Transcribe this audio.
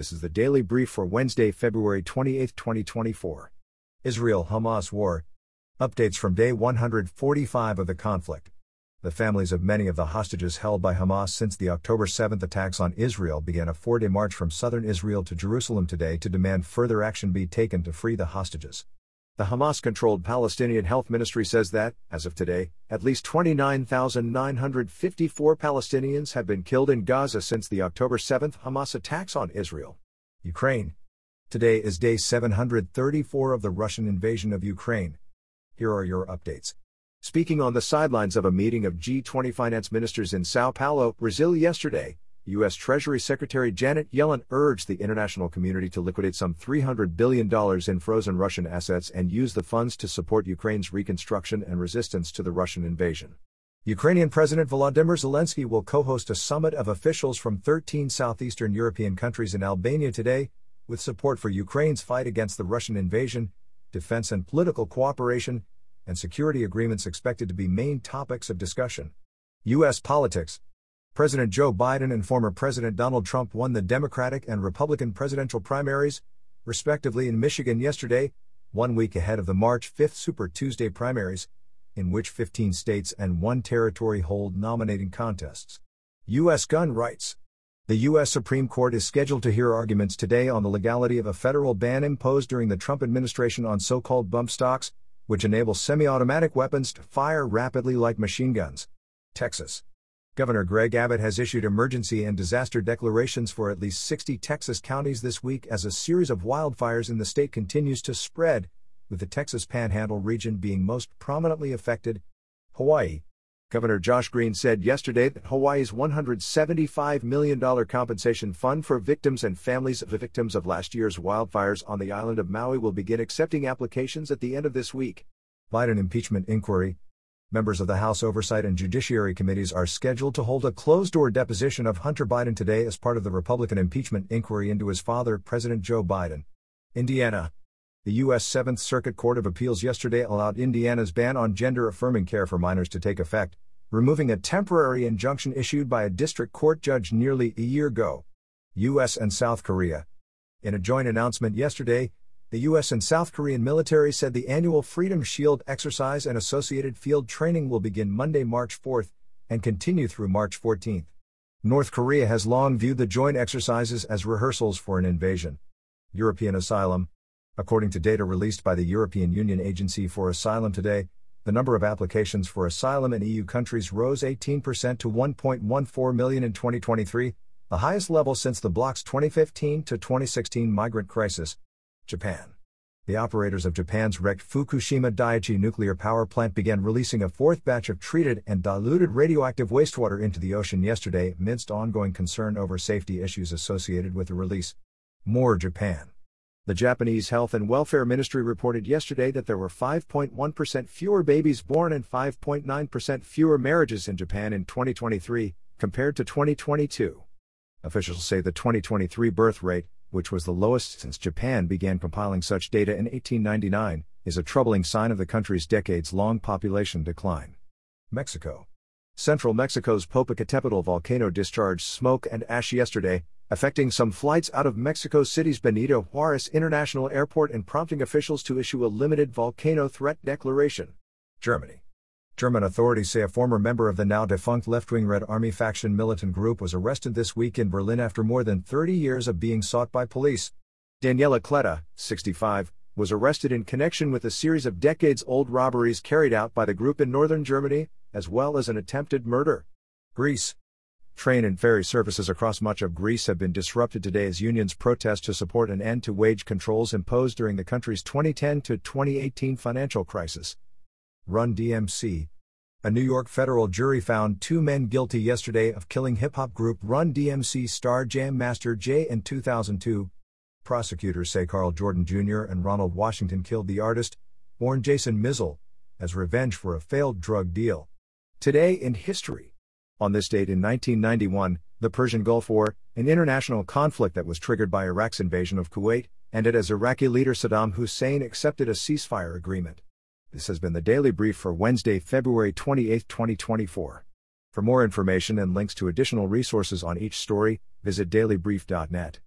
This is the daily brief for Wednesday, February 28, 2024. Israel Hamas War. Updates from day 145 of the conflict. The families of many of the hostages held by Hamas since the October 7 attacks on Israel began a four day march from southern Israel to Jerusalem today to demand further action be taken to free the hostages. The Hamas controlled Palestinian Health Ministry says that, as of today, at least 29,954 Palestinians have been killed in Gaza since the October 7 Hamas attacks on Israel. Ukraine. Today is day 734 of the Russian invasion of Ukraine. Here are your updates. Speaking on the sidelines of a meeting of G20 finance ministers in Sao Paulo, Brazil yesterday, U.S. Treasury Secretary Janet Yellen urged the international community to liquidate some $300 billion in frozen Russian assets and use the funds to support Ukraine's reconstruction and resistance to the Russian invasion. Ukrainian President Volodymyr Zelensky will co host a summit of officials from 13 southeastern European countries in Albania today, with support for Ukraine's fight against the Russian invasion, defense and political cooperation, and security agreements expected to be main topics of discussion. U.S. politics President Joe Biden and former President Donald Trump won the Democratic and Republican presidential primaries, respectively, in Michigan yesterday, one week ahead of the March 5 Super Tuesday primaries, in which 15 states and one territory hold nominating contests. U.S. gun rights. The U.S. Supreme Court is scheduled to hear arguments today on the legality of a federal ban imposed during the Trump administration on so called bump stocks, which enable semi automatic weapons to fire rapidly like machine guns. Texas. Governor Greg Abbott has issued emergency and disaster declarations for at least 60 Texas counties this week as a series of wildfires in the state continues to spread, with the Texas Panhandle region being most prominently affected. Hawaii. Governor Josh Green said yesterday that Hawaii's $175 million compensation fund for victims and families of the victims of last year's wildfires on the island of Maui will begin accepting applications at the end of this week. Biden impeachment inquiry members of the House Oversight and Judiciary Committees are scheduled to hold a closed door deposition of Hunter Biden today as part of the Republican impeachment inquiry into his father, President Joe Biden. Indiana. The U.S. Seventh Circuit Court of Appeals yesterday allowed Indiana's ban on gender affirming care for minors to take effect, removing a temporary injunction issued by a district court judge nearly a year ago. U.S. and South Korea. In a joint announcement yesterday, the U.S. and South Korean military said the annual Freedom Shield exercise and associated field training will begin Monday, March 4th, and continue through March 14th. North Korea has long viewed the joint exercises as rehearsals for an invasion. European asylum. According to data released by the European Union Agency for Asylum today, the number of applications for asylum in EU countries rose 18% to 1.14 million in 2023, the highest level since the bloc's 2015 to 2016 migrant crisis. Japan. The operators of Japan's wrecked Fukushima Daiichi nuclear power plant began releasing a fourth batch of treated and diluted radioactive wastewater into the ocean yesterday amidst ongoing concern over safety issues associated with the release. More Japan. The Japanese Health and Welfare Ministry reported yesterday that there were 5.1% fewer babies born and 5.9% fewer marriages in Japan in 2023, compared to 2022. Officials say the 2023 birth rate, which was the lowest since Japan began compiling such data in 1899, is a troubling sign of the country's decades long population decline. Mexico. Central Mexico's Popocatépetl volcano discharged smoke and ash yesterday, affecting some flights out of Mexico City's Benito Juarez International Airport and prompting officials to issue a limited volcano threat declaration. Germany. German authorities say a former member of the now defunct left wing Red Army faction militant group was arrested this week in Berlin after more than 30 years of being sought by police. Daniela Klette, 65, was arrested in connection with a series of decades old robberies carried out by the group in northern Germany, as well as an attempted murder. Greece. Train and ferry services across much of Greece have been disrupted today as unions protest to support an end to wage controls imposed during the country's 2010 to 2018 financial crisis. Run DMC. A New York federal jury found two men guilty yesterday of killing hip hop group Run DMC star Jam Master Jay in 2002. Prosecutors say Karl Jordan Jr. and Ronald Washington killed the artist, born Jason Mizell, as revenge for a failed drug deal. Today in history. On this date in 1991, the Persian Gulf War, an international conflict that was triggered by Iraq's invasion of Kuwait, ended as Iraqi leader Saddam Hussein accepted a ceasefire agreement. This has been the Daily Brief for Wednesday, February 28, 2024. For more information and links to additional resources on each story, visit dailybrief.net.